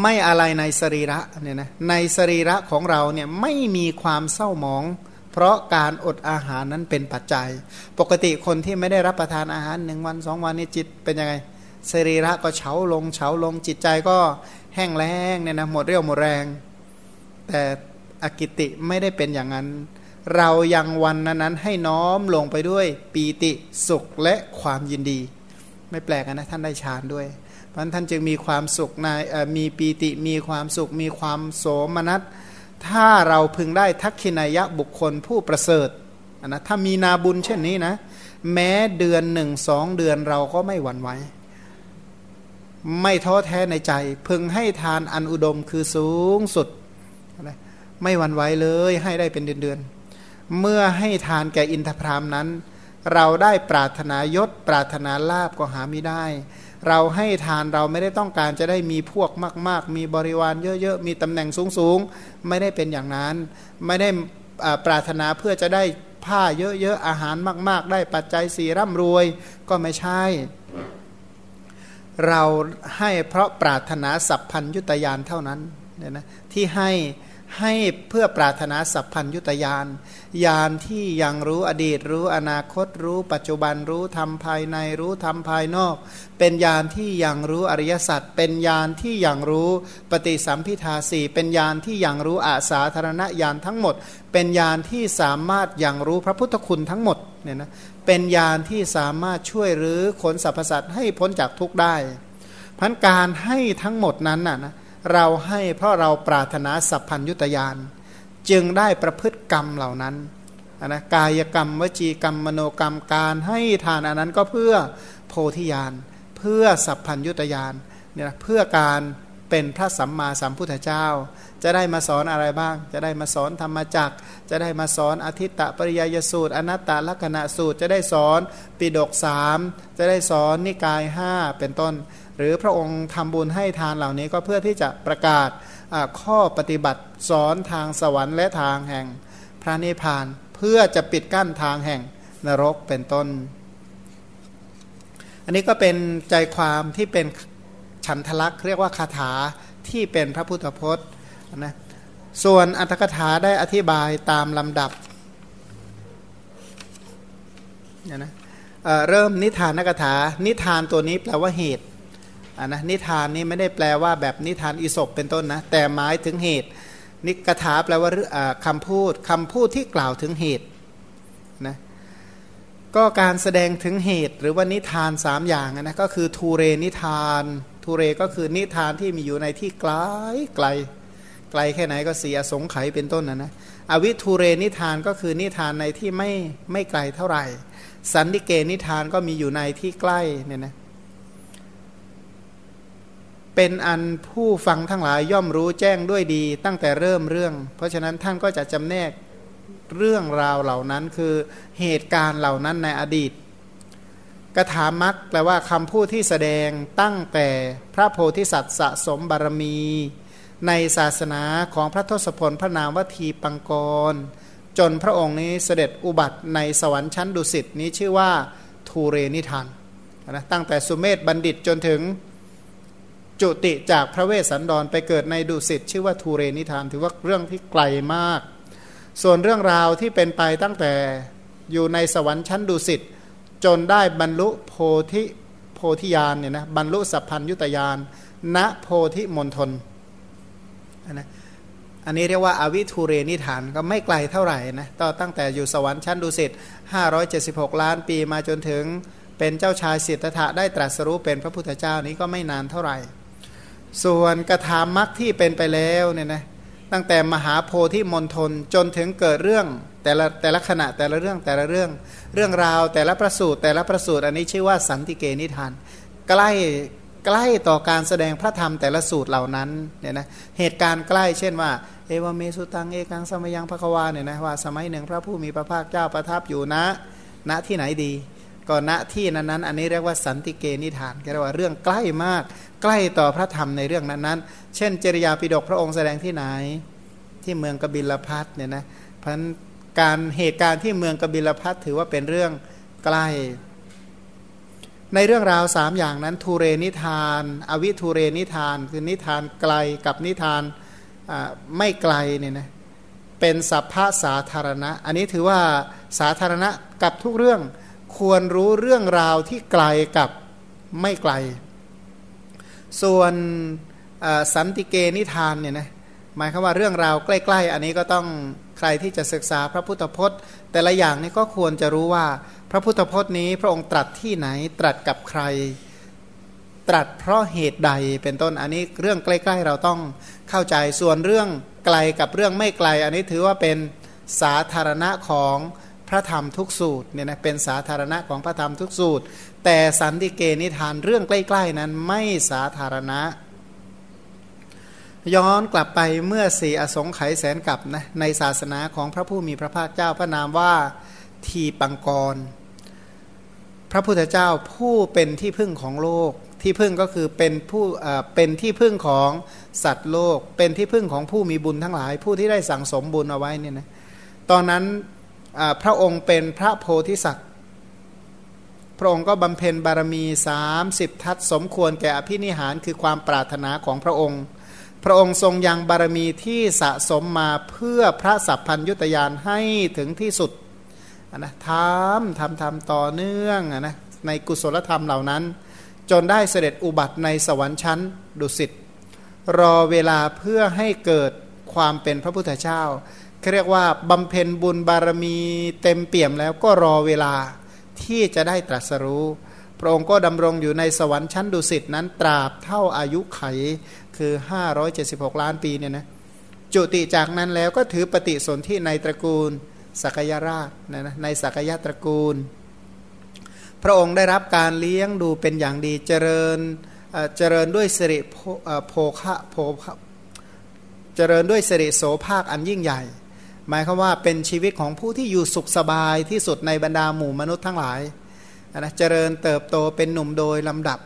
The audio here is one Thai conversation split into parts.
ไม่อะไรในสรีระเนี่ยนะในสรีระของเราเนี่ยไม่มีความเศร้าหมอง เพราะการอดอาหารนั้นเป็นปัจจัย ปกติคนที่ไม่ได้รับประทานอาหารหนึ่งวันสองวันนี่จิตเป็นยังไงสรีระก็เฉาลงเฉาลงจิตใจก็แห้งแล้งเนี่ยนะหมดเรี่ยวหมดแรง แต่อกิติไม่ได้เป็นอย่างนั้น เรายังวันนั้นให้น้อมลงไปด้วยปีติสุขและความยินดี ไม่แปลกนะท่านได้ฌานด้วย พราะท่านจึงมีความสุขในมีปีติมีความสุข มีความโสมนัสถ้าเราพึงได้ทักขินายะบุคคลผู้ประเสริฐนะถ้ามีนาบุญเช่นนี้นะ แม้เดือนหนึ่งสองเดือนเราก็ไม่หวั่นไหวไม่ท้อแท้ในใจ พึงให้ทานอันอุดมคือสูงสุดไม่หวั่นไหวเลยให้ได้เป็นเดือนๆเมื่อให้ทานแก่อินทพรามนั้น เราได้ปรารถนายศปรารถนาลาบก็หาไม่ได้ เราให้ทานเราไม่ได้ต้องการจะได้มีพวกมาก ๆ มีบริวารเยอะ ๆ มีตำแหน่งสูง ๆ ไม่ได้เป็นอย่างนั้น ไม่ได้ปรารถนาเพื่อจะได้ผ้าเยอะ ๆ อาหารมาก ๆ ได้ปัจจัยสีร่ำรวยก็ไม่ใช่ เราให้เพราะปรารถนาสัพพัญยุตยานเท่านั้นเนี่ยนะที่ให้ ให้เพื่อปรารถนาสัพพัญยุตยานยานที่ยังรู้อดีตรู้อนาคตรู้ ปัจจุบันรู้ธรรมภายในรู้ธรรมภายนอก เป็นยานที่ยังรู้อริยสัจเป็นยานที่ยังรู้ปฏิสัมพิทาสี่เป็นยานที่ยังรู้อาสาธารณญาณทั้งหมด เป็นยานที่สามารถยังรู้พระพุทธคุณทั้งหมดเนี่ยนะเป็นยานที่สามารถช่วยหรือขนสรรพสัตว์ให้พ้นจากทุกข์ได้พันการให้ทั้งหมดนั้นน่ะนะ เราให้เพราะเราปรารถนาสัพพัญยุตยาน จึงได้ประพฤติกรรมเหล่านั้นนะกายกรรม วจีกรรมมโนกรรมการให้ทานอันนั้นก็เพื่อโพธิญาณเพื่อสัพพัญยุตยานเนี่ยเพื่อการเป็นพระสัมมาสัมพุทธเจ้า จะได้มาสอนอะไรบ้าง จะได้มาสอนธรรมจักจะได้มาสอนอธิตตปริยยสูตร อนัตตลักษณะสูตร จะได้สอนปิดกสามจะได้สอนนิกายห้าเป็นต้น รือพระองค์ทำบุญให้ทานเหล่านี้ก็เพื่อที่จะประกาศข้อปฏิบัติสอนทางสวรรค์และทางแห่งพระนิพพานเพื่อจะปิดกั้นทางแห่งนรกเป็นต้น อันนี้ก็เป็นใจความที่เป็นฉันทลักษ์เรียกว่าคาถาที่เป็นพระพุทธพจน์นะส่วนอัตถกถาได้อธิบายตามลำดับเนี่ยนะเเริ่มนิทานนักถา นิทานตัวนี้แปลว่าเหตุ นนะนิทานนี้ไม่ได้แปลว่าแบบนิทานอิศบเป็นต้นนะ แต่หมายถึงเหตุ นิกถาแปลว่าคำพูดคำพูดที่กล่าวถึงเหตุนะก็การแสดงถึงเหตุหรือว่านิทานสามอย่างนะก็คือทูเรนิทานทูเรก็คือนิทานที่มีอยู่ในที่ไกลไกลไกลแค่ไหนก็เสียสงไขเป็นต้นนะนะอวิทูเรนิทานก็คือนิทานในที่ไม่ไม่ไกลเท่าไหร่ สันติเกนิทานก็มีอยู่ในที่ใกล้เนี่ยนะ เป็นอันผู้ฟังทั้งหลายย่อมรู้แจ้งด้วยดีตั้งแต่เริ่มเรื่อง เพราะฉะนั้นท่านก็จะจำแนกเรื่องราวเหล่านั้นคือเหตุการณ์เหล่านั้นในอดีตกถามักแปลว่าคำพูดที่แสดงตั้งแต่พระโพธิสัตว์สะสมบารมี ในศาสนาของพระทศพลพระนามวัตีปังกร จนพระองค์นี้เสด็จอุบัติในสวรรค์ชั้นดุสิตนี้ชื่อว่าทูเรนิทานนะตั้งแต่สุเมธบัณฑิตจนถึง จุติจากพระเวสสันดรไปเกิดในดุสิตชื่อว่าทูเรนิทานถือว่าเรื่องที่ไกลมาก ส่วนเรื่องราวที่เป็นไปตั้งแต่อยู่ในสวรรค์ชั้นดุสิตจนได้บรรลุโพธิโพธิญาณเนี่ยนะบรรลุสัพพัญยุตยานณโพธิมณฑลนะอันนี้เรียกว่าอาวิทูเรนิฐานก็ไม่ไกลเท่าไหร่นะต่อตั้งแต่อยู่สวรรค์ชั้นดุสิต576 ล้านปีมาจนถึงเป็นเจ้าชายสิทธัตถะได้ตรัสรู้เป็นพระพุทธเจ้านี้ก็ไม่นานเท่าไหร่ ส่วนกระถามมรรคที่เป็นไปแล้วเนี่ยนะตั้งแต่มหาโพธิมณฑลจนถึงเกิดเรื่องแต่ละแต่ละขณะแต่ละเรื่องแต่ละเรื่อง เรื่องราวแต่ละประสูตรแต่ละประสูตรอันนี้ชื่อว่าสันติเกนิทาน ใกล้ใกล้ต่อการแสดงพระธรรมแต่ละสูตรเหล่านั้นเนี่ยนะเหตุการณ์ใกล้เช่นว่าเอวเมสุตังเอกังสมยังพระควาเนี่ยนะว่าสมัยหนึ่งพระผู้มีพระภาคเจ้าประทับอยู่ณณที่ไหนดี ก็ณที่นั้นๆ อันนี้เรียกว่าสันติเกนิทานเรียกว่าเรื่องใกล้มาก ใกล้ต่อพระธรรมในเรื่องนั้นๆ เช่น จริยาปิฎกพระองค์แสดงที่ไหน ที่เมืองกบิลพัทเนี่ยนะพันการเหตุการณ์ที่เมืองกบิลพัทถือว่าเป็นเรื่องใกล้ ในเรื่องราวสามอย่างนั้นทูเรนิทาน อวิทูเรนิทาน คือนิทานไกลกับนิทานไม่ไกลเนี่ยนะเป็นสัพพะสาธารณะ อันนี้ถือว่าสาธารณะกับทุกเรื่อง ควรรู้เรื่องราวที่ไกลกับไม่ไกล ส่วนสันติเกนิทานเนี่ยนะหมายคือว่าเรื่องราวใกล้ ๆ อันนี้ก็ต้องใครที่จะศึกษาพระพุทธพจน์ แต่ละอย่างนี่ก็ควรจะรู้ว่าพระพุทธพจน์นี้ พระองค์ตรัสที่ไหนตรัสกับใคร ตรัสเพราะเหตุใดเป็นต้นอันนี้เรื่องใกล้ ๆ เราต้องเข้าใจส่วนเรื่องไกลกับเรื่องไม่ไกล อันนี้ถือว่าเป็นสาธารณะของ ระธรรมทุกสูตรเนี่ยนะเป็นสาธารณะของพระธรรมทุกสูตร แต่สันติเกนิทานเรื่องใกล้ ๆ นั้นไม่สาธารณะ ย้อนกลับไปเมื่อสี่อสงไขยแสนกับนะในศาสนาของพระผู้มีพระภาคเจ้าพระนามว่าทีปังกร พระพุทธเจ้าผู้เป็นที่พึ่งของโลก ที่พึ่งก็คือเป็นผู้เป็นที่พึ่งของสัตว์โลก เป็นที่พึ่งของผู้มีบุญทั้งหลาย ผู้ที่ได้สั่งสมบุญเอาไว้เนี่ยนะตอนนั้น พระองค์เป็นพระโพธิสัตว์ พระองค์ก็บำเพ็ญบารมี 30 ทัศสมควรแก่อภินิหารคือความปรารถนาของพระองค์ พระองค์ทรงยังบารมีที่สะสมมาเพื่อพระสัพพัญยุตยานให้ถึงที่สุดนะทำทำทำต่อเนื่องนะในกุศลธรรมเหล่านั้น จนได้เสด็จอุบัติในสวรรค์ชั้นดุสิตรอเวลาเพื่อให้เกิดความเป็นพระพุทธเจ้า เรียกว่าบำเพ็ญบุญบารมีเต็มเปี่ยมแล้วก็รอเวลาที่จะได้ตรัสรู้ พระองค์ก็ดำรงอยู่ในสวรรค์ชั้นดุสิตนั้นตราบเท่าอายุไขคือ 576 ล้านปีเนี่ยนะจุติจากนั้นแล้วก็ถือปฏิสนธิในตระกูลสักยราชนะนะในสักยะตระกูล พระองค์ได้รับการเลี้ยงดูเป็นอย่างดีเจริญเจริญด้วยสิริโภคะโภเจริญด้วยสิริโสภาคอันยิ่งใหญ่ หมายความว่าเป็นชีวิตของผู้ที่อยู่สุขสบายที่สุดในบรรดาหมู่มนุษย์ทั้งหลายนะเจริญเติบโตเป็นหนุ่มโดยลำดับ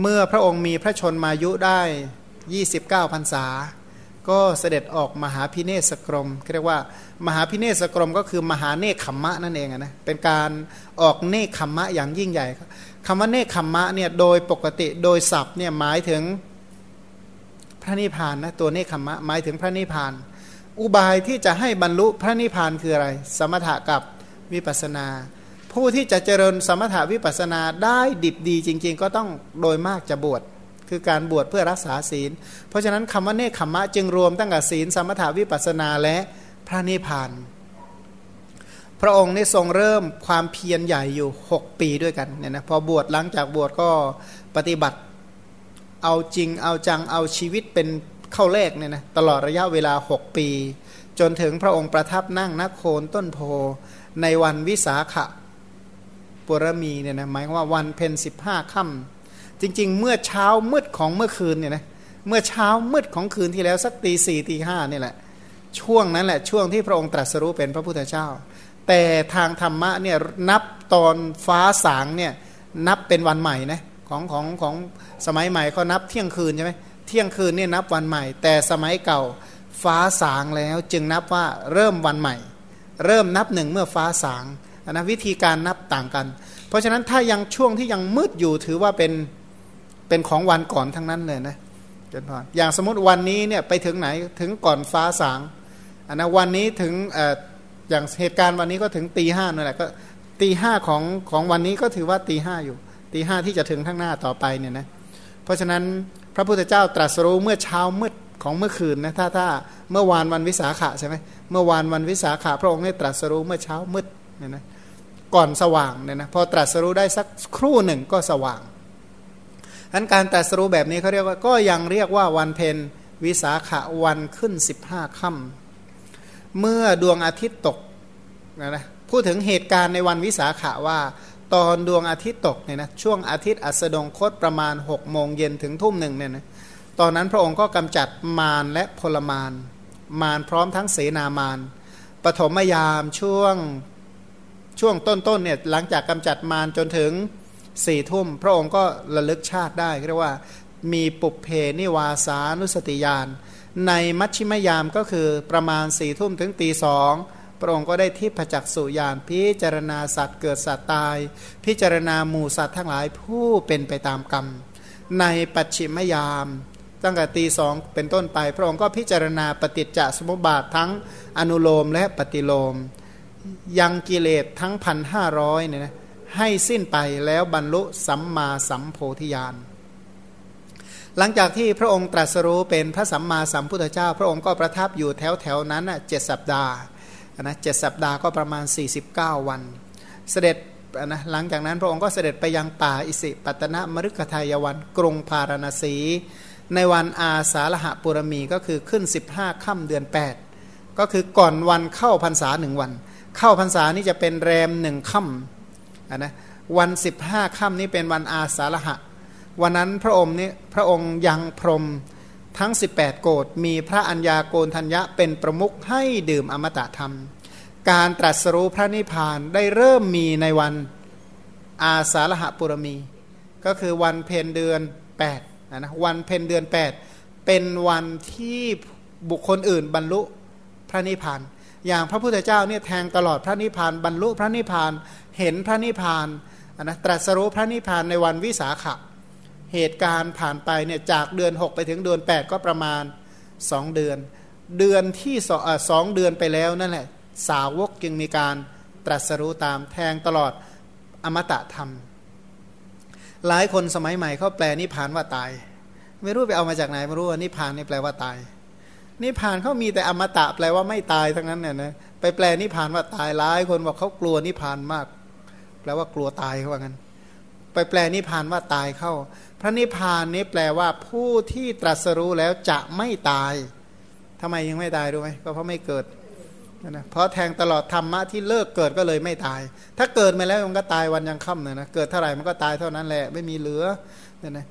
เมื่อพระองค์มีพระชนมายุได้ 29พรรษา ก็เสด็จออกมหาพิเนศกรมเรียกว่ามหาพิเนศกรมก็คือมหาเนคขมมะนั่นเองนะเป็นการออกเนคขมมะอย่างยิ่งใหญ่คำว่าเนคขมมะเนี่ยโดยปกติโดยศัพท์เนี่ยหมายถึงพระนิพพานนะตัวเนคขมมะหมายถึงพระนิพพาน อุบายที่จะให้บรรลุพระนิพพานคืออะไร สมถะกับวิปัสนา ผู้ที่จะเจริญสมถะวิปัสนาได้ดิบดีจริง ๆ ก็ต้องโดยมากจะบวชคือการบวชเพื่อรักษาศีล เพราะฉะนั้นคำว่าเนคขมะจึงรวมตั้งแต่ศีล สมถาวิปัสนาและพระนิพพาน พระองค์นี่ทรงเริ่มความเพียรใหญ่อยู่ 6 ปีด้วยกันเนี่ยนะพอบวชหลังจากบวชก็ปฏิบัติ เอาจริงเอาจังเอาชีวิตเป็น เข้าแรกเนี่ยนะตลอดระยะเวลา 6 ปี จนถึงพระองค์ประทับนั่งนักโคนต้นโพในวันวิสาขะปุรมีเนี่ยนะหมายว่าวันเพ็ญสิบห้าค่ำจริง ๆ เมื่อเช้ามืดของเมื่อคืนเนี่ยนะเมื่อเช้ามืดของคืนที่แล้วสักตีสี่ตีห้านี่แหละ ช่วงนั้นแหละช่วงที่พระองค์ตรัสรู้เป็นพระพุทธเจ้า แต่ทางธรรมะเนี่ยนับตอนฟ้าสางเนี่ยนับเป็นวันใหม่นะของของของสมัยใหม่เขานับเที่ยงคืนใช่ไหม เที่ยงคืนเนี่ยนับวันใหม่ แต่สมัยเก่าฟ้าสางแล้วจึงนับว่าเริ่มวันใหม่ เริ่มนับหนึ่งเมื่อฟ้าสางนะวิธีการนับต่างกัน เพราะฉะนั้นถ้ายังช่วงที่ยังมืดอยู่ถือว่าเป็นเป็นของวันก่อนทั้งนั้นเลยนะจนพรอย่างสมมติวันนี้เนี่ยไปถึงไหนถึงก่อนฟ้าสางอันนะวันนี้ถึงอย่างเหตุการณ์วันนี้ก็ถึงตีห้านั่นแหละก็ตีห้าของของวันนี้ก็ถือว่าตีห้าอยู่ตีห้าที่จะถึงข้างหน้าต่อไปเนี่ยนะเพราะฉะนั้น ระพุทธเจ้าตรัสรู้เมื่อเช้ามืดของเมื่อคืนนะถ้าถ้าเมื่อวานวันวิสาขะใช่ไหมเมื่อวานวันวิสาขะพระองค์ได้ตรัสรู้เมื่อเช้ามืดเนี่ยนะก่อนสว่างเนี่ยนะพอตรัสรู้ได้สักครู่หนึ่งก็สว่างอันการตรัสรู้แบบนี้เขาเรียกว่าก็ยังเรียกว่าวันเพ็ญวิสาขะวันขึ้น 15ค่ำเมื่อดวงอาทิตย์ตกนะนะพูดถึงเหตุการณ์ในวันวิสาขะว่า ตอนดวงอาทิตย์ตกเนี่ยนะช่วงอาทิตย์อัสดงคตประมาณ6โมงเย็นถึงทุ่มหนึ่งเนี่ยนะตอนนั้นพระองค์ก็กำจัดมารและพลมาร มารพร้อมทั้งเสนามารปฐมยามช่วงช่วงต้นๆเนี่ยหลังจากกำจัดมารจนถึงสี่ทุ่ม พระองค์ก็ระลึกชาติได้เรียกว่ามีปุเพนิวาสานุสติยาน ในมัชชิมยามก็คือประมาณสี่ทุ่มถึงตีสอง พระองค์ก็ได้ทิพจักสุญานพิจารณาสัตว์เกิดสัตว์ตาย พิจารณาหมู่สัตว์ทั้งหลายผู้เป็นไปตามกรรม ในปัจฉิมยาม ตั้งแต่ตีสองเป็นต้นไป พระองค์ก็พิจารณาปฏิจจสมุปบาททั้งอนุโลมและปฏิโลม ยังกิเลสทั้งพันห้าร้อยเนี่ยนะให้สิ้นไปแล้วบรรลุสัมมาสัมโพธิญาณหลังจากที่พระองค์ตรัสรู้เป็นพระสัมมาสัมพุทธเจ้า พระองค์ก็ประทับอยู่แถวแถวนั้นเจ็ดสัปดาห์ นะเจ็ดสัปดาห์ก็ประมาณ 49 วัน เสด็จนะหลังจากนั้นพระองค์ก็เสด็จไปยังป่าอิสิปตนะมฤคทายวันกรุงพาราณสี ในวันอาสาฬหะปุรมีก็คือขึ้น 15ค่ำเดือน 8 ก็คือก่อนวันเข้าพรรษาหนึ่งวัน เข้าพรรษานี่จะเป็นแรมหนึ่งค่ำนะวัน 15ค่ำนี้เป็นวันอาสาฬหะ วันนั้นพระองค์นี้พระองค์ยังพรม ทั้ง 18 โกดมีพระัญญาโกนทัญญะเป็นประมุขให้ดื่มอมตะธรรม การตรัสรู้พระนิพพานได้เริ่มมีในวันอาสาฬหปุรมี ก็คือวันเพ็ญเดือน8นะนะวันเพ็ญเดือน 8 เป็นวันที่บุคคลอื่นบรรลุพระนิพพานอย่างพระพุทธเจ้าเนี่ยแทงตลอดพระนิพพานบรรลุพระนิพพานเห็นพระนิพพานนะตรัสรู้พระนิพพานในวันวิสาขะ เหตุการณ์ผ่านไปเนี่ยจากเดือน 6 ไปถึงเดือน 8 ก็ประมาณ 2 เดือน เดือนที่สองเดือนไปแล้วนั่นแหละสาวกจึงมีการตรัสรู้ตามแทงตลอดอมตะธรรม หลายคนสมัยใหม่เขาแปลนิพานว่าตาย ไม่รู้ไปเอามาจากไหนไม่รู้ว่านิพานนี่แปลว่าตาย นิพานเขามีแต่อมตะแปลว่าไม่ตายทั้งนั้นเนี่ยนะไปแปลนิพานว่าตายหลายคนบอกเขากลัวนิพพานมาก แปลว่ากลัวตายเขาว่างั้น ไปแปลนิพานว่าตายเข้า พระนิพานนี้แปลว่าผู้ที่ตรัสรู้แล้วจะไม่ตายทำไมยังไม่ตายรู้ไหมก็เพราะไม่เกิดนะเพราะแทงตลอดธรรมะที่เลิกเกิดก็เลยไม่ตาย ถ้าเกิดมาแล้วมันก็ตายวันยังค่ำเนี่ยนะเกิดเท่าไหร่มันก็ตายเท่านั้นแหละไม่มีเหลือเนี่ยนะ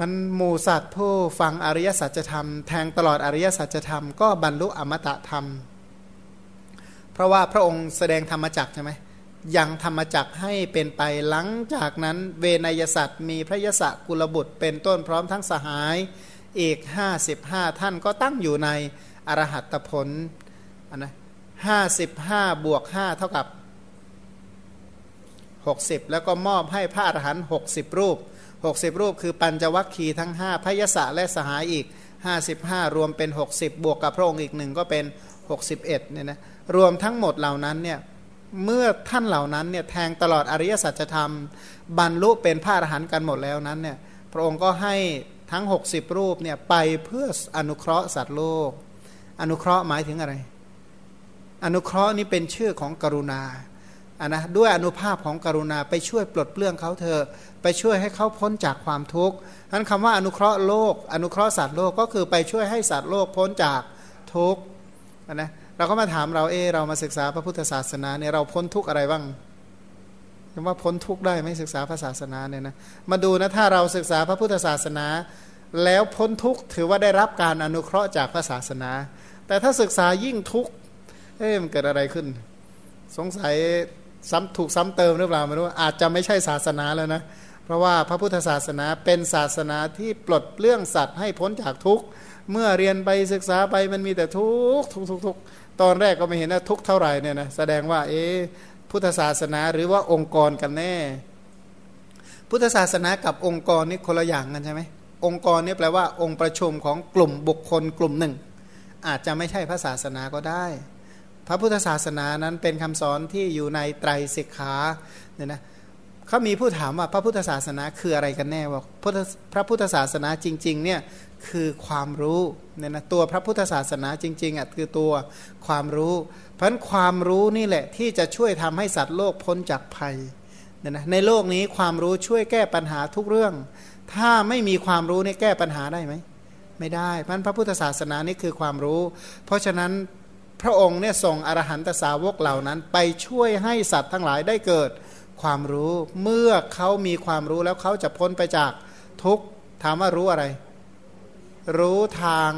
มันหมู่สัตว์ผู้ฟังอริยสัจธรรมแทงตลอดอริยสัจธรรมก็บรรลุอมตะธรรม เพราะว่าพระองค์แสดงธรรมจักใช่ไหม ยังธรรมจักให้เป็นไปหลังจากนั้นเวนยสัตว์มีพระยศกุลบุตรเป็นต้นพร้อมทั้งสหายอีกห้าสิบห้าท่านก็ตั้งอยู่ในอรหัตผลนนะห้าสิบห้าบวกห้าเท่ากับหกสิบแล้วก็มอบให้พระอรหันต์หกสิบรูปหกสิบรูปคือปัญจวัคคีย์ทั้งห้าพยศและสหายอีกห้าสิบห้ารวมเป็นหกสิบบวกกับพระองค์อีกหนึ่งก็เป็นหกสิบเอ็ดเนี่ยนะรวมทั้งหมดเหล่านั้นเนี่ย เมื่อท่านเหล่านั้นเนี่ยแทงตลอดอริยสัจธรรม บรรลุเป็นพระอรหันต์กันหมดแล้วนั้นเนี่ยพระองค์ก็ให้ทั้ง 60 รูปเนี่ยไปเพื่ออนุเคราะห์สัตว์โลก อนุเคราะห์หมายถึงอะไร อนุเคราะห์นี้เป็นชื่อของกรุณาอะนะด้วยอนุภาพของกรุณาไปช่วยปลดเปลื้องเขาเธอ ไปช่วยให้เขาพ้นจากความทุกข์นั้นคำว่าอนุเคราะห์โลก อนุเคราะห์สัตว์โลกก็คือไปช่วยให้สัตว์โลกพ้นจากทุกข์นะ เราก็มาถามเราเออเรามาศึกษาพระพุทธศาสนาเนี่ยเราพ้นทุกอะไรบ้างคำว่าพ้นทุกได้ไหมศึกษาพระศาสนาเนี่ยนะมาดูนะถ้าเราศึกษาพระพุทธศาสนา แล้วพ้นทุกถือว่าได้รับการอนุเคราะห์จากพระศาสนา แต่ถ้าศึกษายิ่งทุกเอ๊ะมันเกิดอะไรขึ้น สงสัยซ้ำถูกซ้ำเติมหรือเปล่าไม่รู้อาจจะไม่ใช่ศาสนาแล้วนะเพราะว่าพระพุทธศาสนาเป็นศาสนาที่ปลดเรื่องสัตว์ให้พ้นจากทุกข์เมื่อเรียนไปศึกษาไปมันมีแต่ทุกข์ทุกข์ทุก ตอนแรกก็ไม่เห็นว่าทุกเท่าไหร่เนี่ยนะแสดงว่าเอ๊พุทธศาสนาหรือว่าองค์กรกันแน่ พุทธศาสนากับองค์กรนี่คนละอย่างกันใช่ไหมองค์กรนี่แปลว่าองค์ประชุมของกลุ่มบุคคลกลุ่มหนึ่ง อาจจะไม่ใช่พระศาสนาก็ได้ พระพุทธศาสนานั้นเป็นคำสอนที่อยู่ในไตรสิกขาเนี่ยนะเขามีผู้ถามว่าพระพุทธศาสนาคืออะไรกันแน่ว่าพระพุทธศาสนาจริงๆเนี่ย คือความรู้เนี่ยนะตัวพระพุทธศาสนาจริงๆอะคือตัวความรู้ เพราะความรู้นี่แหละที่จะช่วยทำให้สัตว์โลกพ้นจากภัยเนี่ยนะในโลกนี้ความรู้ช่วยแก้ปัญหาทุกเรื่อง ถ้าไม่มีความรู้นี่แก้ปัญหาได้ไหมไม่ได้เพราะพระพุทธศาสนานี่คือความรู้ เพราะฉะนั้นพระองค์เนี่ยส่งอรหันตสาวกเหล่านั้น ไปช่วยให้สัตว์ทั้งหลายได้เกิดความรู้ เมื่อเขามีความรู้แล้วเขาจะพ้นไปจากทุกถามว่ารู้อะไร รู้ทาง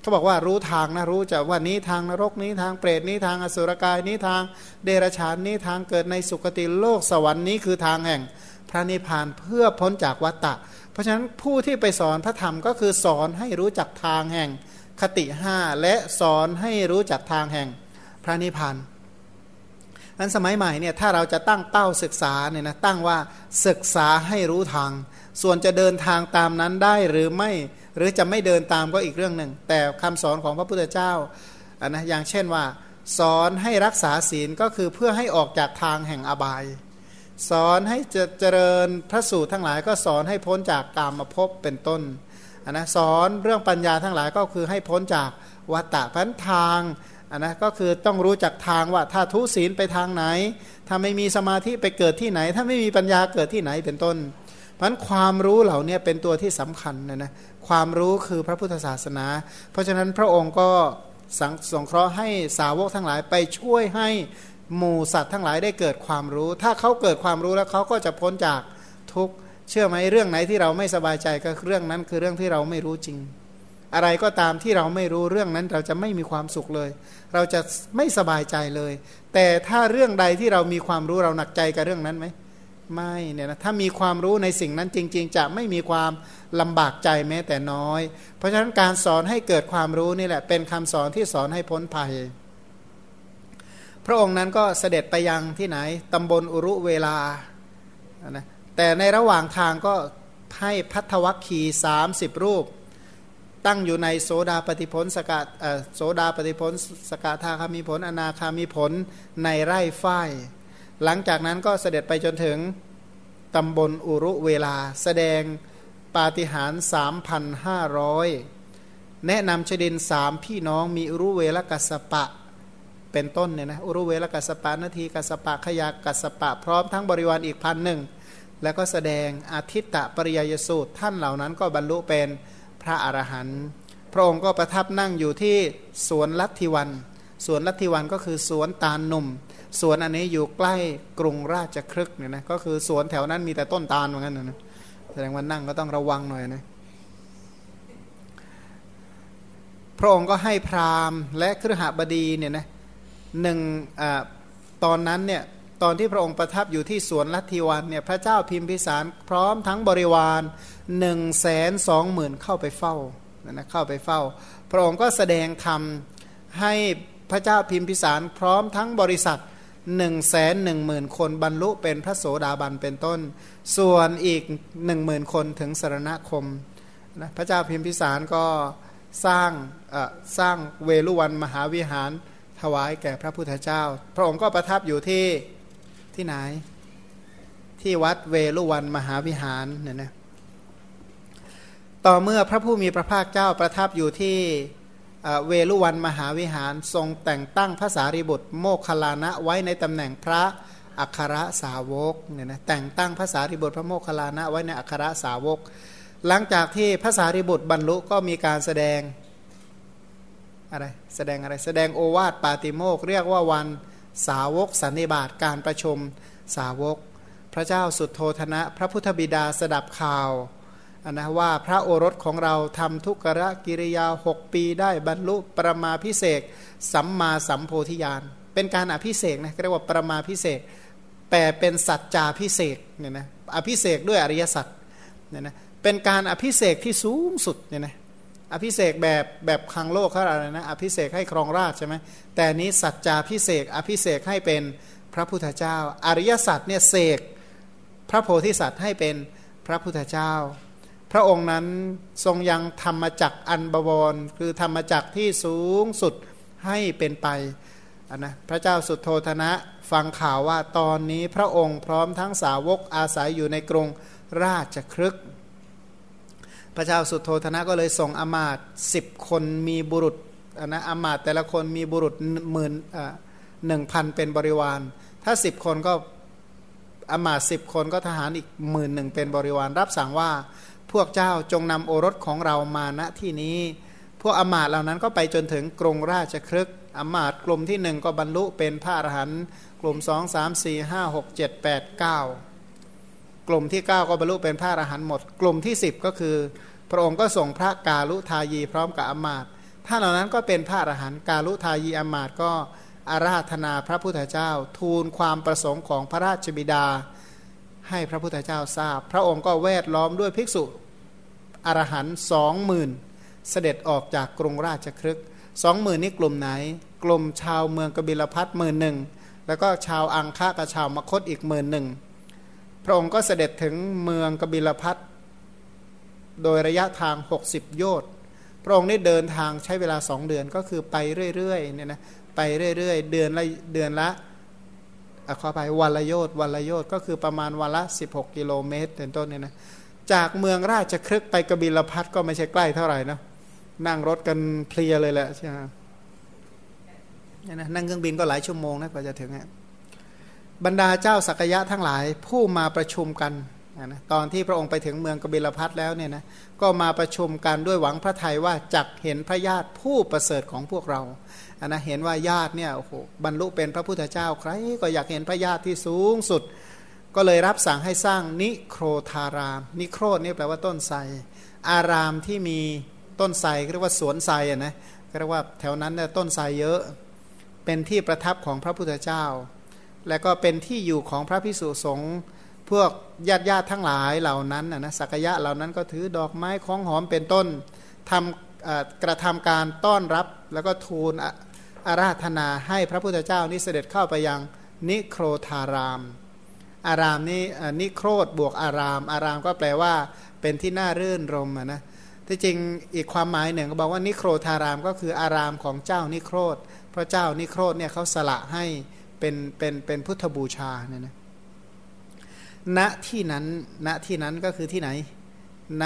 เขาบอกว่ารู้ทางนะรู้จะว่านี้ทางนรกนี้ทางเปรตนี้ทางอสุรกายนี้ทางเดรฉานนี้ทางเกิดในสุคติโลกสวรรค์นี้คือทางแห่งพระนิพพานเพื่อพ้นจากวัฏฏะเพราะฉะนั้นผู้ที่ไปสอนพระธรรมก็คือสอนให้รู้จักทางแห่งคติห้าและสอนให้รู้จักทางแห่งพระนิพพานอันสมัยใหม่เนี่ยถ้าเราจะตั้งเป้าศึกษาเนี่ยนะตั้งว่าศึกษาให้รู้ทาง ส่วนจะเดินทางตามนั้นได้หรือไม่ หรือจะไม่เดินตามก็อีกเรื่องหนึ่ง แต่คำสอนของพระพุทธเจ้าอันนะอย่างเช่นว่า สอนให้รักษาศีลก็คือเพื่อให้ออกจากทางแห่งอบาย สอนให้เจริญพระสูตรทั้งหลาย ก็สอนให้พ้นจากกามมาพบเป็นต้นอันนะสอนเรื่องปัญญาทั้งหลายก็คือให้พ้นจากวัตตะพันทางอันนะก็คือต้องรู้จักทางว่าถ้าทุศีลไปทางไหน ถ้าไม่มีสมาธิไปเกิดที่ไหน ถ้าไม่มีปัญญาเกิดที่ไหนเป็นต้น พราะความรู้เหล่านี้เป็นตัวที่สำคัญนะนะความรู้คือพระพุทธศาสนา เพราะฉะนั้นพระองค์ก็สังสงเคราะห์ให้สาวกทั้งหลายไปช่วยให้หมู่สัตว์ทั้งหลายได้เกิดความรู้ ถ้าเขาเกิดความรู้แล้วเขาก็จะพ้นจากทุกเชื่อไหมเรื่องไหนที่เราไม่สบายใจก็เรื่องนั้นคือเรื่องที่เราไม่รู้จริง อะไรก็ตามที่เราไม่รู้เรื่องนั้นเราจะไม่มีความสุขเลย เราจะไม่สบายใจเลย แต่ถ้าเรื่องใดที่เรามีความรู้เราหนักใจกับเรื่องนั้นไหม ไม่เนี่ยนะถ้ามีความรู้ในสิ่งนั้นจริง ๆ จะไม่มีความลำบากใจแม้แต่น้อย เพราะฉะนั้นการสอนให้เกิดความรู้นี่แหละเป็นคำสอนที่สอนให้พ้นภัย พระองค์นั้นก็เสด็จไปยังที่ไหนตำบลอุรุเวลานะแต่ในระหว่างทางก็ให้พัทวัคคีสามสิบรูป ตั้งอยู่ในโสดาปฏิพลสกาโสดาปฏิพลสกาธาคามีผลอนาคามีผลในไร่ฝ้าย หลังจากนั้นก็เสด็จไปจนถึงตำบลอุรุเวลา แสดงปาฏิหาริย์สามพันห้าร้อยแนะนำชดินสามพี่น้องมีอุรุเวลกัสปะ เป็นต้นเนี่ยนะอุรุเวลกัสปะนาทีกัสปะขยากัสปะ พร้อมทั้งบริวารอีกพันหนึ่งแล้วก็แสดงอาทิตตปริยยสูตร ท่านเหล่านั้นก็บรรลุเป็นพระอรหันต์พระองค์ก็ประทับนั่งอยู่ที่สวนลัทธิวัน สวนลัทธิวันก็คือสวนตาลหนุ่ม สวนอันนี้อยู่ใกล้กรุงราชครึกเนี่ยนะก็คือสวนแถวนั้นมีแต่ต้นตาลเหมือนกันนะแสดงว่านั่งก็ต้องระวังหน่อยนะพระองค์ก็ให้พราหมณ์และครหบดีเนี่ยนะหนึ่งอตอนนั้นเนี่ยตอนที่พระองค์ประทับอยู่ที่สวนลัทธิวันเนี่ยพระเจ้าพิมพิสารพร้อมทั้งบริวารหนึ่งแสนสองหมื่นเข้าไปเฝ้านะเข้าไปเฝ้า พระองค์ก็แสดงธรรมให้พระเจ้าพิมพิสารพร้อมทั้งบริษัท หนึ่งแสนหนึ่งหมื่นคนบรรลุเป็นพระโสดาบันเป็นต้น ส่วนอีกหนึ่งหมื่นคนถึงสารณคมนะพระเจ้าพิมพิสารก็สร้างสร้างเวลุวันมหาวิหารถวายแก่พระพุทธเจ้า พระองค์ก็ประทับอยู่ที่ที่ไหน ที่วัดเวลุวันมหาวิหารเนี่ยนะต่อเมื่อพระผู้มีพระภาคเจ้าประทับอยู่ที่ เวลุวันมหาวิหารทรงแต่งตั้งภาษาริบุตรโมคคลานะไว้ในตำแหน่งพระอัครสาวกเนี่ยนะแต่งตั้งภาษาริบุตรพระโมคคลานะไว้ในอัครสาวก หลังจากที่ภาษาริบุตรบรรลุก็มีการแสดงอะไรแสดงอะไรแสดงโอวาทปาติโมกเรียกว่าวันสาวกสันนิบาตการประชุมสาวก พระเจ้าสุดโทธนะ พระพุทธบิดาสดับข่าว นะว่าพระโอรสของเราทำทุกรกิริยาหกปีได้บรรลุประมาพิเศษสัมมาสัมโพธิญาณ เป็นการอภิเศกนะเรียกว่าประมาพิเศษแปลเป็นสัจจาพิเศษเนี่ยนะอภิเศกด้วยอริยสัจเนี่ยนะเป็นการอภิเศกที่สูงสุดเนี่ยนะอภิเศกแบบแบบคังโลกเขาอะไรนะอภิเศกให้ครองราชใช่ไหมแต่นี้สัจจาพิเศษอภิเศกให้เป็นพระพุทธเจ้า อริยสัจเนี่ยเสกพระโพธิสัตว์ให้เป็นพระพุทธเจ้า พระองค์นั้นทรงยังธรรมจักอันบวร คือธรรมจักที่สูงสุดให้เป็นไปนนะพระเจ้าสุโทธนะฟังข่าวว่าตอนนี้พระองค์พร้อมทั้งสาวกอาศัยอยู่ในกรุงราชครึก พระเจ้าสุโทธนะก็เลยส่งอมาตสิบคนมีบุรุษนะอมาตแต่ละคนมีบุรุษหมื่นหนึ่งพันเป็นบริวาร ถ้าสิบคนก็อมาตสิบคนก็ทหารอีกหมื่นหนึ่งเป็นบริวารรับสั่งว่า พวกเจ้าจงนำโอรสของเรามาณที่นี้ พวกอมาตเหล่านั้นก็ไปจนถึงกรุงราชครึกอมาตกลุ่มที่หนึ่งก็บรรลุเป็นพระอรหันต์กลุ่มสองสามสี่ห้าหกเจ็ดแปดเก้ากลุ่มที่ 9 ก็บรรลุเป็นพระอรหันต์หมด กลุ่มที่ 10 ก็คือ พระองค์ก็ส่งพระกาลุทายีพร้อมกับอมาตท่านเหล่านั้นก็เป็นพระอรหันต์กาลุทายีอมาตก็อาราธนาพระพุทธเจ้า ทูลความประสงค์ของพระราชบิดา ให้พระพุทธเจ้าทราบ พระองค์ก็แวดล้อมด้วยภิกษุ อรหันสองหมื่นเสด็จออกจากกรุงราชครึกสองหมื่นนี่กลุ่มไหน กลุ่มชาวเมืองกบิลพัทหมื่นหนึ่งแล้วก็ชาวอังคะกับชาวมคตอีกหมื่นหนึ่งพระองค์ก็เสด็จถึงเมืองกบิลพัทโดยระยะทาง 60 โยชน์พระองค์ได้เดินทางใช้เวลาสองเดือนก็คือไปเรื่อยๆเนี่ยนะไปเรื่อยๆ เดือนละเดือนละขอไปวันละโยชน์วันละโยชน์ก็คือประมาณวันละ 16 กิโลเมตรเป็นต้นเนี่ยนะ จากเมืองราชครึกไปกบิลพัทก็ไม่ใช่ใกล้เท่าไหร่นะนั่งรถกันเพลียเลยแหละใช่ไหมนะนั่งเครื่องบินก็หลายชั่วโมงนะกว่าจะถึงบรรดาเจ้าสักยะทั้งหลายผู้มาประชุมกันนะตอนที่พระองค์ไปถึงเมืองกบิลพัทแล้วเนี่ยนะก็มาประชุมกันด้วยหวังพระทัยว่าจักเห็นพระญาติผู้ประเสริฐของพวกเราอันนะเห็นว่าญาติเนี่ยโอ้โหบรรลุเป็นพระพุทธเจ้าใครก็อยากเห็นพระญาติที่สูงสุด ก็เลยรับสั่งให้สร้างนิโครธาราม นิโครนี่แปลว่าต้นไทรอารามที่มีต้นไทรเรียกว่าสวนไทรอะนะเรียกว่าแถวนั้นเนี่ยต้นไทรเยอะ เป็นที่ประทับของพระพุทธเจ้า และก็เป็นที่อยู่ของพระพิสุสงฆ์พวกญาติญาติทั้งหลายเหล่านั้นนะสักยะเหล่านั้นก็ถือดอกไม้ของหอมเป็นต้นทำกระทำการต้อนรับแล้วก็ทูลอาราธนาให้พระพุทธเจ้านี้เสด็จเข้าไปยังนิโครธาราม อารามนี้นิโครธบวกอาราม อารามก็แปลว่าเป็นที่น่ารื่นรมนะที่จริงอีกความหมายหนึ่งก็บอกว่านิโครธารามก็คืออารามของเจ้านิโครธพระเจ้านิโครธเนี่ยเขาสละให้เป็นเป็นเป็นพุทธบูชาเนี่ยนะณที่นั้นณที่นั้นก็คือที่ไหนณ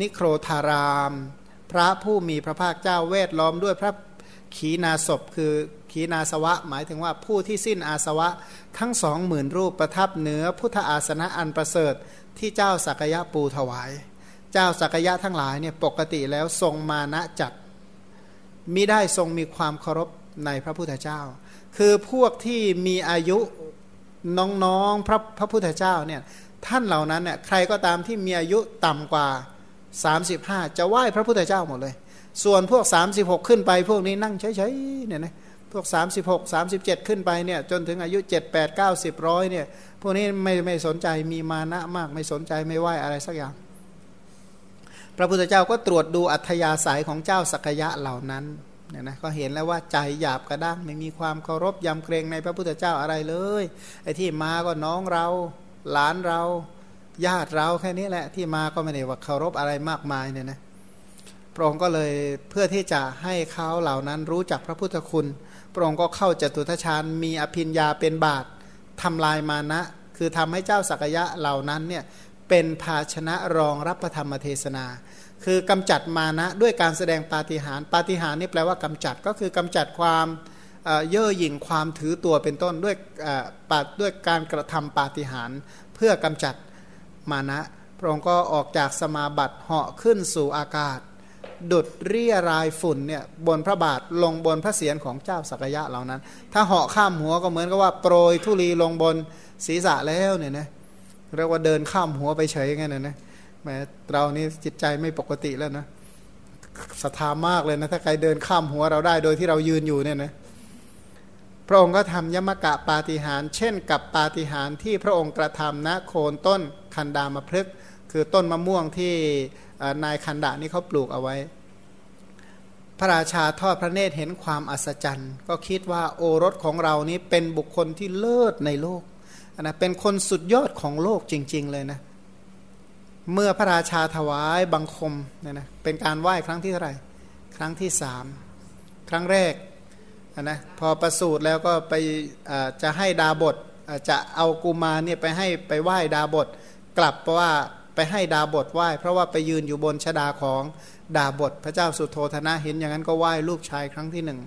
นิโครธาราม พระผู้มีพระภาคเจ้าเวทล้อมด้วยพระขีนาศพคือ ขีนาสวะ หมายถึงว่าผู้ที่สิ้นอาสวะทั้งสองหมื่นรูปประทับเหนือพุทธอาสนะอันประเสริฐที่เจ้าสักยะปูถวาย เจ้าสักยะทั้งหลายเนี่ยปกติแล้วทรงมานะจัดมิได้ทรงมีความเคารพในพระพุทธเจ้า คือพวกที่มีอายุน้องๆพระพระพุทธเจ้าเนี่ยท่านเหล่านั้นเนี่ยใครก็ตามที่มีอายุต่ำกว่า 35 จะไหว้พระพุทธเจ้าหมดเลย ส่วนพวก 36 ขึ้นไปพวกนี้นั่งเฉยๆเนี่ยนะพ วก 36 37 ขึ้นไปเนี่ยจนถึงอายุ 7 8 9 10ร้อยเนี่ยพวกนี้ไม่ไม่สนใจมีมานะมาก ไม่สนใจไม่ไหวอะไรสักอย่าง พระพุทธเจ้าก็ตรวจดูอัธยาศัยของเจ้าสักยะเหล่านั้นเนี่ยนะก็เห็นแล้วว่าใจหยาบกระด้างไม่มีความเคารพยำเกรงในพระพุทธเจ้าอะไรเลยไอ้ที่มาก็น้องเรา หลานเราญาติเราแค่นี้แหละที่มาก็ไม่ได้ว่าเคารพอะไรมากมายเนี่ยนะพระองค์ก็เลยเพื่อที่จะให้เขาเหล่านั้นรู้จักพระพุทธคุณ ระองค์ก็เข้าจตุทชานมีอภินยาเป็นบาตรทำลายมานะ คือทำให้เจ้าสักยะเหล่านั้นเนี่ยเป็นภาชนะรองรับพระธรรมเทศนา คือกำจัดมานะด้วยการแสดงปาฏิหาริย์ปาฏิหาริย์นี่แปลว่ากำจัดก็คือกำจัดความเย่อหยิ่งความถือตัวเป็นต้นด้วยปาด้วยการกระทำปาฏิหาริย์เพื่อกำจัดมานะ พระองค์ก็ออกจากสมาบัติเหาะขึ้นสู่อากาศ ดุดเรียรายฝุ่นเนี่ยบนพระบาทลงบนพระเศียรของเจ้าสักยะเหล่านั้น ถ้าเหาะข้ามหัวก็เหมือนกับว่าโปรยทุลีลงบนศีรษะแล้วเนี่ยนะเรียกว่าเดินข้ามหัวไปเฉยงั้นนะนะแม้เรานี่จิตใจไม่ปกติแล้วนะศรัทธามากเลยนะถ้าใครเดินข้ามหัวเราได้โดยที่เรายืนอยู่เนี่ยนะพระองค์ก็ทำยมกะปาฏิหารเช่นกับปาฏิหารที่พระองค์กระทำณโคนต้นคันดามะพฤกคือต้นมะม่วงที่ นายคันดานี่เขาปลูกเอาไว้ พระราชาทอดพระเนตรเห็นความอัศจรรย์ ก็คิดว่าโอรสของเรานี้เป็นบุคคลที่เลิศในโลกนะเป็นคนสุดยอดของโลกจริง ๆ เลยนะ เมื่อพระราชาถวายบังคมเนี่ยนะเป็นการไหว้ครั้งที่เท่าไหร่ครั้งที่สามครั้งแรกนะพอประสูติแล้วก็ไปจะให้ดาบทจะเอากุมารเนี่ยไปให้ไปไหว้ดาบท กลับเพราะว่า ไปให้ดาบทไหว้ เพราะว่าไปยืนอยู่บนชดาของดาบทพระเจ้าสุโธธนะเห็นอย่างนั้นก็ไหว้ลูกชายครั้งที่หนึ่ง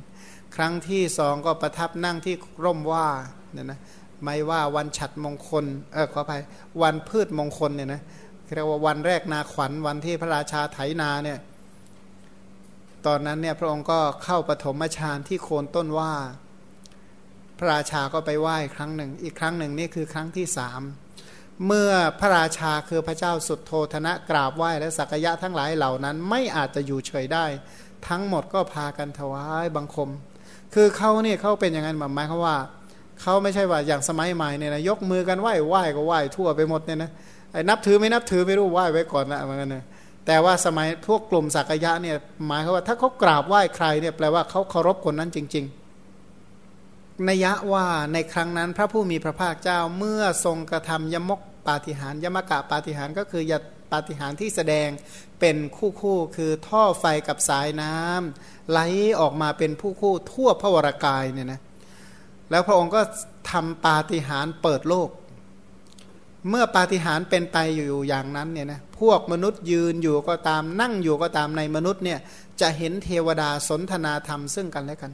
ครั้งที่สองก็ประทับนั่งที่ร่มว่าเนี่ยนะไม่ว่าวันฉัดมงคลเออขออภัยวันพืชมงคลเนี่ยนะเรียกว่าวันแรกนาขวัญวันที่พระราชาไถนาเนี่ยตอนนั้นเนี่ยพระองค์ก็เข้าปฐมฌานที่โคนต้นว่า พระราชาก็ไปไหว้ครั้งหนึ่ง อีกครั้งหนึ่งนี่คือครั้งที่สาม เมื่อพระราชาคือพระเจ้าสุดโทธนะกราบไหว้และสักยะทั้งหลายเหล่านั้น ไม่อาจจะอยู่เฉยได้ ทั้งหมดก็พากันถวายบังคม คือเขาเนี่ยเขาเป็นอย่างนั้นหมายความว่าเขาไม่ใช่ว่าอย่างสมัยใหม่เนี่ยนะยกมือกันไหว้ไหว้ก็ไหว้ทั่วไปหมดเนี่ยนะไอ้นับถือไม่นับถือไม่รู้ไหว้ไว้ก่อนละเหมือนกันนะแต่ว่าสมัยพวกกลุ่มสักยะเนี่ยหมายความว่าถ้าเขากราบไหว้ใครเนี่ยแปลว่าเขาเคารพคนนั้นจริง ๆนยะว่าในครั้งนั้นพระผู้มีพระภาคเจ้าเมื่อทรงกระทำยมก ปาฏิหารยมกะปาฏิหารก็คือยปาฏิหารที่แสดงเป็นคู่คู่คือท่อไฟกับสายน้ำไหลออกมาเป็นผู้คู่ทั่วพระวรากายเนี่ยนะแล้วพระองค์ก็ทำปาฏิหารเปิดโลก เมื่อปาฏิหารเป็นไปอยู่อย่างนั้นเนี่ยนะพวกมนุษย์ยืนอยู่ก็ตามนั่งอยู่ก็ตามในมนุษย์เนี่ยจะเห็นเทวดาสนทนาธรรมซึ่งกันและกัน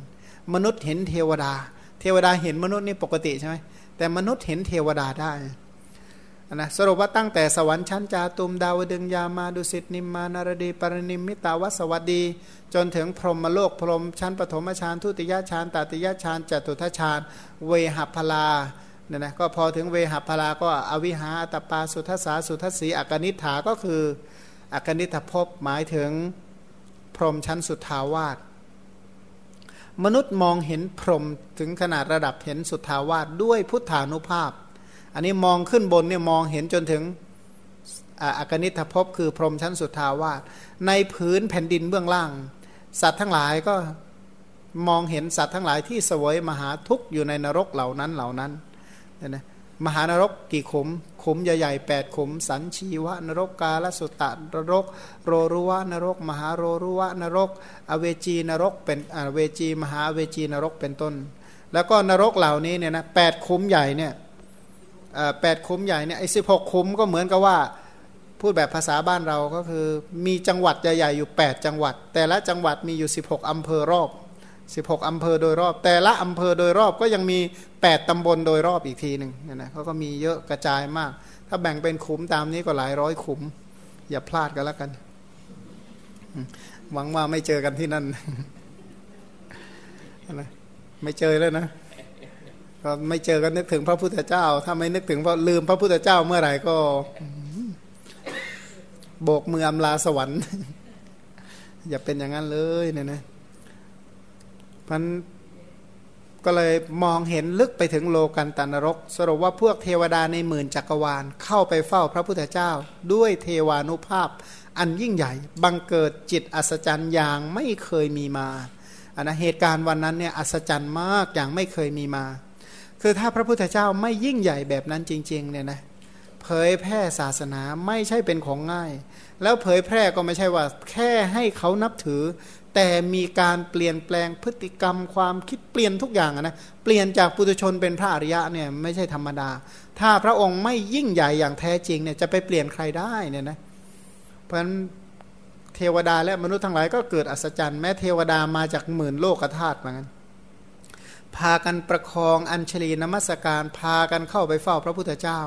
มนุษย์เห็นเทวดา เทวดาเห็นมนุษย์นี่ปกติใช่ไหมแต่มนุษย์เห็นเทวดาได้ นะสรุปว่าตั้งแต่สวรรค์ชั้นจาตุมดาวดึงยามาดุสิตนิมมานารดีปรนิมมิตาวัสวัสดี จนถึงพรหมโลกพรหมชั้นปฐมฌานทุติยฌานตาติยฌานจตุทัชฌานเวหพลาเนี่ยนะก็พอถึงเวหพลาก็อวิหาตปาสุทสาสุทัสสีอกนิฐาก็คืออกนิฐภพหมายถึงพรหมชั้นสุทาวาสมนุษย์มองเห็นพรหมถึงขนาดระดับเห็นสุทาวาสด้วยพุทธานุภาพ อันนี้มองขึ้นบนเนี่ยมองเห็นจนถึงอากนิทภพคือพรหมชั้นสุดทาวาสในพื้นแผ่นดินเบื้องล่าง สัตว์ทั้งหลายก็มองเห็นสัตว์ทั้งหลายที่สวยมหาทุกข์อยู่ในนรกเหล่านั้นเหล่านั้นนะมหานรกกี่ขุมขุมใหญ่ๆแปดขุม สันชีวะนรกกาลสุตตะนรก โรรุวะนรก มหาโรรุวะนรก อเวจีนรกเป็นอเวจี มหาเวจีนรกเป็นต้น แล้วก็นรกเหล่านี้เนี่ยนะแปดขุมใหญ่เนี่ย แปดคุ้มใหญ่เนี่ยไอ้สิบหกคุ้มก็เหมือนกับว่าพูดแบบภาษาบ้านเราก็คือ มีจังหวัดใหญ่ๆอยู่ 8 จังหวัด แต่ละจังหวัดมีอยู่ 16 อำเภอรอบ 16 อำเภอโดยรอบ แต่ละอำเภอโดยรอบก็ยังมี 8 ตำบลโดยรอบอีกทีหนึ่งนี่ยนะเขาก็มีเยอะกระจายมาก ถ้าแบ่งเป็นคุ้มตามนี้ก็หลายร้อยคุ้มอย่าพลาดกันแล้วกัน หวังว่าไม่เจอกันที่นั่นไม่เจอเลยนะ ก็ไม่เจอกันนึกถึงพระพุทธเจ้า ถ้าไม่นึกถึงพอลืมพระพุทธเจ้าเมื่อไหร่ก็โบกมืออำลาสวรรค์ อย่าเป็นอย่างนั้นเลยเนี่ยนะพันก็เลยมองเห็นลึกไปถึงโลกันตานรก สรุปว่าพวกเทวดาในหมื่นจักรวาล เข้าไปเฝ้าพระพุทธเจ้า ด้วยเทวานุภาพ อันยิ่งใหญ่ บังเกิดจิตอัศจรรย์อย่างไม่เคยมีมาอันนะเหตุการณ์วันนั้นเนี่ยอัศจรรย์มากอย่างไม่เคยมีมา คือถ้าพระพุทธเจ้าไม่ยิ่งใหญ่แบบนั้นจริงๆเนี่ยนะเผยแพร่ศาสนาไม่ใช่เป็นของง่าย แล้วเผยแพร่ก็ไม่ใช่ว่าแค่ให้เขานับถือ แต่มีการเปลี่ยนแปลงพฤติกรรมความคิดเปลี่ยนทุกอย่างนะเปลี่ยนจากปุถุชนเป็นพระอริยะเนี่ยไม่ใช่ธรรมดา ถ้าพระองค์ไม่ยิ่งใหญ่อย่างแท้จริงเนี่ยจะไปเปลี่ยนใครได้เนี่ยนะเพราะฉะนั้นเทวดาและมนุษย์ทั้งหลายก็เกิดอัศจรรย์แม้เทวดามาจากหมื่นโลกธาตุเหมือนกัน พากันประคองอัญชลีนมัสการ พากันเข้าไปเฝ้าพระพุทธเจ้า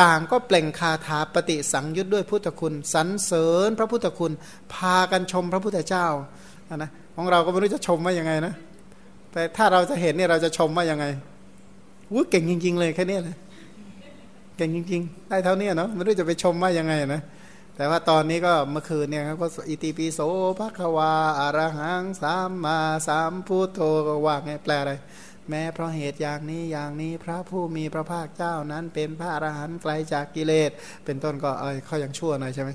ต่างก็เปล่งคาถาปฏิสังยุตด้วยพุทธคุณสรรเสริญพระพุทธคุณ พากันชมพระพุทธเจ้านะของเราก็ไม่รู้จะชมว่ายังไงนะแต่ถ้าเราจะเห็นเนี่ยเราจะชมว่ายังไงวุ้เก่งจริง ๆ เลยแค่นี้เลยเก่งจริง ๆ ได้เท่านี้เนาะไม่รู้จะไปชมว่ายังไงนะ แต่ว่าตอนนี้ก็เมื่อคืนเนี่ยก็อิติปิโสภะควาอารหังสามมาสามพุทโธก็ว่าไงแปลอะไร แม้เพราะเหตุอย่างนี้อย่างนี้พระผู้มีพระภาคเจ้านั้นเป็นพระอรหันต์ไกลจากกิเลส เป็นต้นก็เออเขายังชั่วหน่อยใช่ไหม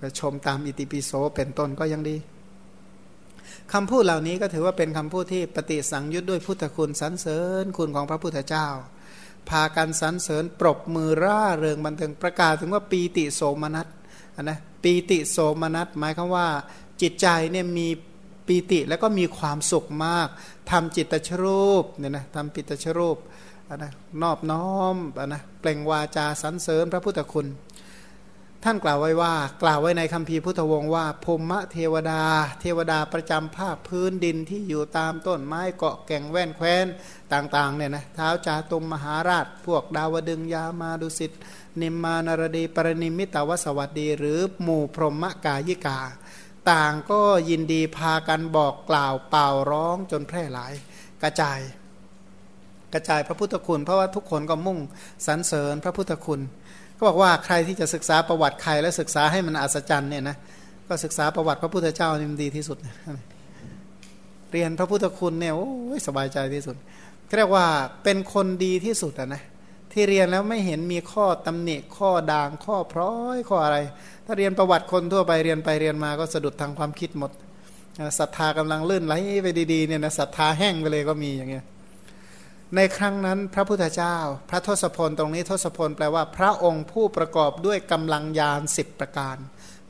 ก็ชมตามอิติปิโสเป็นต้นก็ยังดีคำพูดเหล่านี้ก็ถือว่าเป็นคำพูดที่ปฏิสังยุตด้วยพุทธคุณสรรเสริญคุณของพระพุทธเจ้า พากันสรรเสริญปรบมือร่าเริงบันเทิงประกาศถึงว่าปีติโสมนัส นะปีติโสมนัสหมายคือว่าจิตใจเนี่ยมีปีติแล้วก็มีความสุขมากทำจิตตชรูปเนี่ยนะทำปิตชรูปนะนอบน้อมนะเปล่งวาจาสรรเสริญพระพุทธคุณ ท่านกล่าวไว้ว่ากล่าวไว้ในคัมภีร์พุทธวงศ์ว่าภูมิเทวดา เทวดาประจำภาคพื้นดินที่อยู่ตามต้นไม้เกาะแก่งแว่นแคว้นต่างๆเนี่ยนะเท้าจาตุมมหาราช พวกดาวดึงยามาดุสิต นิมมานารดีปรนิมิตาวสวัสดี หรือหมู่พรหมกายิกา ต่างก็ยินดีพากันบอกกล่าวเป่าร้องจนแพร่หลาย กระจาย กระจายพระพุทธคุณ เพราะว่าทุกคนก็มุ่งสรรเสริญพระพุทธคุณก็บอกว่าใครที่จะศึกษาประวัติใครและศึกษาให้มันอัศจรรย์เนี่ยนะก็ศึกษาประวัติพระพุทธเจ้านี่มันดีที่สุด เรียนพระพุทธคุณเนี่ยโอ้ยสบายใจที่สุดเรียกว่าเป็นคนดีที่สุดนะ ที่เรียนแล้วไม่เห็นมีข้อตำหนิข้อด่างข้อพร้อยข้ออะไร ถ้าเรียนประวัติคนทั่วไปเรียนไปเรียนมาก็สะดุดทางความคิดหมดศรัทธากำลังลื่นไหลไปดีๆเนี่ยนะศรัทธาแห้งไปเลยก็มีอย่างเงี้ยในครั้งนั้นพระพุทธเจ้า พระทศพลตรงนี้ทศพลแปลว่า พระองค์ผู้ประกอบด้วยกำลังยานสิบประการ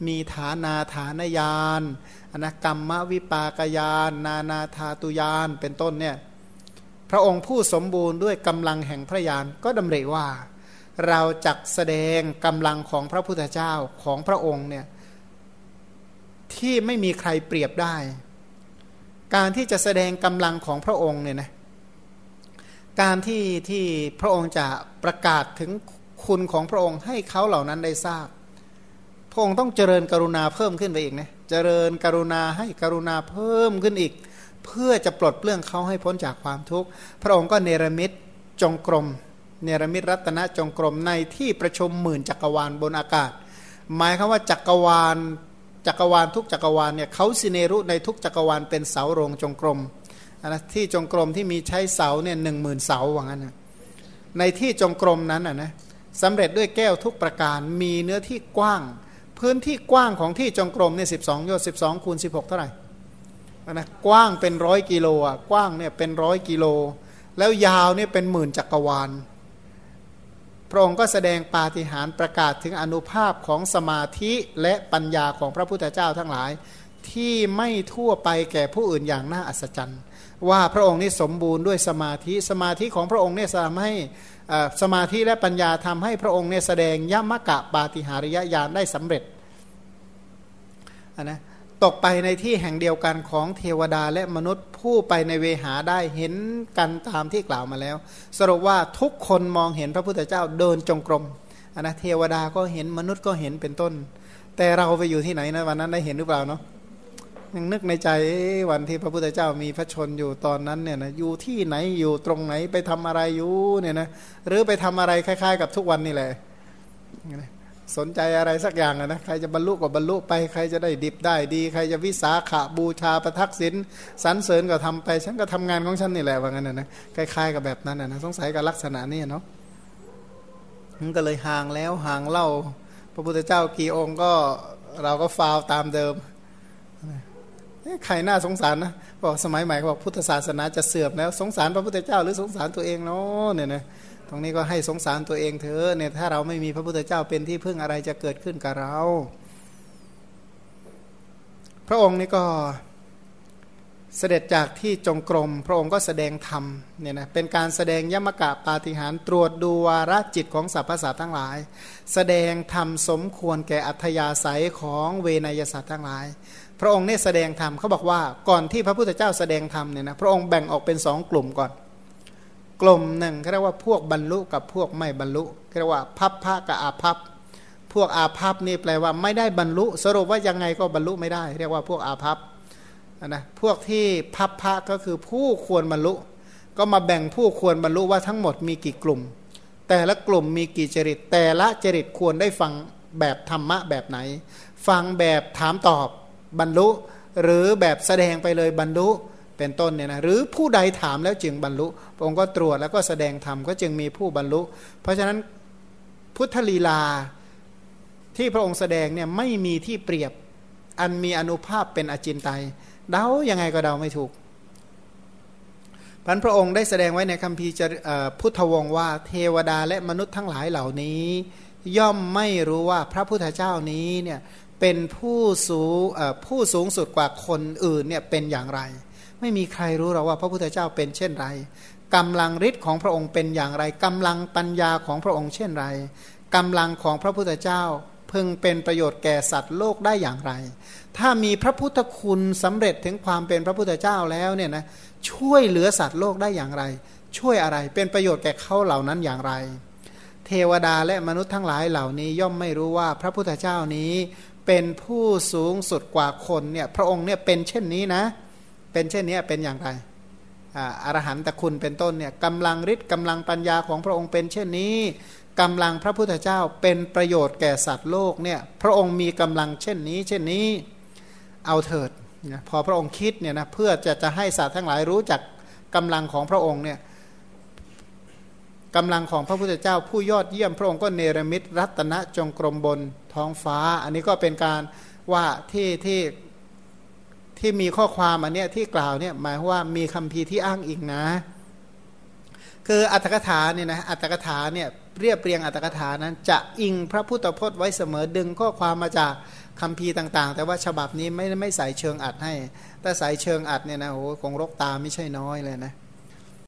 มีฐานาฐานยานอนกรรมวิปากยาน นานาธาตุยานเป็นต้นเนี่ย พระองค์ผู้สมบูรณ์ด้วยกำลังแห่งพระยานก็ดำเริว่า เราจักแสดงกำลังของพระพุทธเจ้าของพระองค์เนี่ยที่ไม่มีใครเปรียบได้ การที่จะแสดงกำลังของพระองค์เนี่ยนะการที่ที่พระองค์จะประกาศถึงคุณของพระองค์ให้เขาเหล่านั้นได้ทราบ พระองค์ต้องเจริญกรุณาเพิ่มขึ้นไปอีกนะเจริญกรุณาให้กรุณาเพิ่มขึ้นอีก เพื่อจะปลดเปลื้องเขาให้พ้นจากความทุกข์ พระองค์ก็เนรมิตจงกรม เนรมิตรัตนจงกรมในที่ประชุมหมื่นจักรวาลบนอากาศ หมายคือว่าจักรวาลจักรวาลทุกจักรวาลเนี่ยเขาสิเนรุในทุกจักรวาลเป็นเสาโรงจงกรมนะที่จงกรมที่มีใช้เสาเนี่ยหนึ่งหมื่นเสาว่างั้นนะในที่จงกรมนั้นอะนะสำเร็จด้วยแก้วทุกประการมีเนื้อที่กว้าง พื้นที่กว้างของที่จงกรมเนี่ยสิบสองโยชน์สิบสองคูณสิบหกเท่าไหร่ นะกว้างเป็นร้อยกิโลอะกว้างเนี่ยเป็นร้อยกิโล แล้วยาวเนี่ยเป็นหมื่นจักรวาล พระองค์ก็แสดงปาฏิหาริย์ประกาศถึงอนุภาพของสมาธิและปัญญาของพระพุทธเจ้าทั้งหลาย ที่ไม่ทั่วไปแก่ผู้อื่นอย่างน่าอัศจรรย์ ว่าพระองค์นี่สมบูรณ์ด้วยสมาธิสมาธิของพระองค์เนี่ยทำให้สมาธิและปัญญาทำให้พระองค์เนี่ยแสดงยมกะปาฏิหาริยญาณได้สำเร็จนะ ตกไปในที่แห่งเดียวกันของเทวดาและมนุษย์ผู้ไปในเวหาได้เห็นกันตามที่กล่าวมาแล้ว สรุปว่าทุกคนมองเห็นพระพุทธเจ้าเดินจงกรมนะเทวดาก็เห็นมนุษย์ก็เห็นเป็นต้น แต่เราไปอยู่ที่ไหนนะวันนั้นได้เห็นหรือเปล่าเนาะยังนึกในใจวันที่พระพุทธเจ้ามีพระชนอยู่ตอนนั้นเนี่ยนะอยู่ที่ไหนอยู่ตรงไหนไปทำอะไรอยู่เนี่ยนะหรือไปทำอะไรคล้าย ๆ กับทุกวันนี่แหละ สนใจอะไรสักอย่างนะใครจะบรรลุก็บรรลุไปใครจะได้ดิบได้ดี ใครจะวิสาขะบูชาประทักษิณสรรเสริญก็ทำไป ฉันก็ทำงานของฉันนี่แหละว่างั้นนะคล้ายๆกับแบบนั้นนะสงสัยกับลักษณะนี้เนาะมันก็เลยห่างแล้วห่างเล่า พระพุทธเจ้ากี่องค์ก็เราก็ฟาวตามเดิมใครน่าสงสารนะบอกสมัยใหม่เขาบอกพุทธศาสนาจะเสื่อมแล้ว สงสารพระพุทธเจ้าหรือสงสารตัวเองเนาะเนี่ยนะ ตรงนี้ก็ให้สงสารตัวเองเถอะเนี่ยถ้าเราไม่มีพระพุทธเจ้าเป็นที่พึ่งอะไรจะเกิดขึ้นกับเรา พระองค์นี่ก็เสด็จจากที่จงกรม พระองค์ก็แสดงธรรมเนี่ยนะเป็นการแสดงยมกะปาฏิหารตรวจดูวาระจิตของสรรพสัตว์ทั้งหลาย แสดงธรรมสมควรแก่อัธยาศัยของเวนยสัตว์ทั้งหลาย พระองค์เนี่ยแสดงธรรมเขาบอกว่าก่อนที่พระพุทธเจ้าแสดงธรรมเนี่ยนะพระองค์แบ่งออกเป็นสองกลุ่มก่อน กลุ่มหนึ่งเรียกว่าพวกบรรลุกับพวกไม่บรรลุเรียกว่าพับพระกับอาพับพวกอาพับนี่แปลว่าไม่ได้บรรลุ สรุปว่ายังไงก็บรรลุไม่ได้ เรียกว่าพวกอาพับนะพวกที่พับพระก็คือผู้ควรบรรลุ ก็มาแบ่งผู้ควรบรรลุว่าทั้งหมดมีกี่กลุ่ม แต่ละกลุ่มมีกี่จริต แต่ละจริตควรได้ฟังแบบธรรมะแบบไหน ฟังแบบถามตอบบรรลุ หรือแบบแสดงไปเลยบรรลุ เป็นต้นเนี่ยนะหรือผู้ใดถามแล้วจึงบรรลุพระองค์ก็ตรวจแล้วก็แสดงธรรมก็จึงมีผู้บรรลุ เพราะฉะนั้นพุทธลีลาที่พระองค์แสดงเนี่ยไม่มีที่เปรียบอันมีอนุภาพเป็นอจินไตยเดายังไงก็เดาไม่ถูกพันพระองค์ได้แสดงไว้ในคัมภีร์พุทธวงศ์ว่าเทวดาและมนุษย์ทั้งหลายเหล่านี้ ย่อมไม่รู้ว่าพระพุทธเจ้านี้เนี่ยเป็นผู้สูงผู้สูงสุดกว่าคนอื่นเนี่ยเป็นอย่างไร ไม่มีใครรู้หรอกว่าพระพุทธเจ้าเป็นเช่นไรกำลังฤทธิ์ของพระองค์เป็นอย่างไรกำลังปัญญาของพระองค์เช่นไรกำลังของพระพุทธเจ้าพึงเป็นประโยชน์แก่สัตว์โลกได้อย่างไร ถ้ามีพระพุทธคุณสำเร็จถึงความเป็นพระพุทธเจ้าแล้วเนี่ยนะช่วยเหลือสัตว์โลกได้อย่างไร ช่วยอะไรเป็นประโยชน์แก่เขาเหล่านั้นอย่างไร เทวดาและมนุษย์ทั้งหลายเหล่านี้ย่อมไม่รู้ว่าพระพุทธเจ้านี้เป็นผู้สูงสุดกว่าคนเนี่ยพระองค์เนี่ยเป็นเช่นนี้นะ เป็นเช่นนี้เป็นอย่างไรอรหันตคุณเป็นต้นเนี่ยกำลังฤทธิ์กำลังปัญญาของพระองค์เป็นเช่นนี้กำลังพระพุทธเจ้าเป็นประโยชน์แก่สัตว์โลกเนี่ยพระองค์มีกำลังเช่นนี้ เช่นนี้เอาเถิดนะพอพระองค์คิดเนี่ยนะเพื่อจะจะให้สัตว์ทั้งหลายรู้จักกำลังของพระองค์เนี่ยกำลังของพระพุทธเจ้าผู้ยอดเยี่ยมพระองค์ก็เนรมิตรัตนจงกรมบนท้องฟ้า อันนี้ก็เป็นการว่าที่ที่ ที่มีข้อความอันเนี้ยที่กล่าวเนี่ยหมายว่ามีคำพีที่อ้างอิงนะ คืออัตถกถาเนี่ยนะอัตถกถาเนี่ยเรียบเรียงอัตถกถานั้น จะอิงพระพุทธพจน์ไว้เสมอดึงข้อความมาจากคำพีต่างๆ แต่ว่าฉบับนี้ไม่ไม่ใส่เชิงอัดให้ แต่ใส่เชิงอัดเนี่ยนะโอ้คงรกตาไม่ใช่น้อยเลยนะเ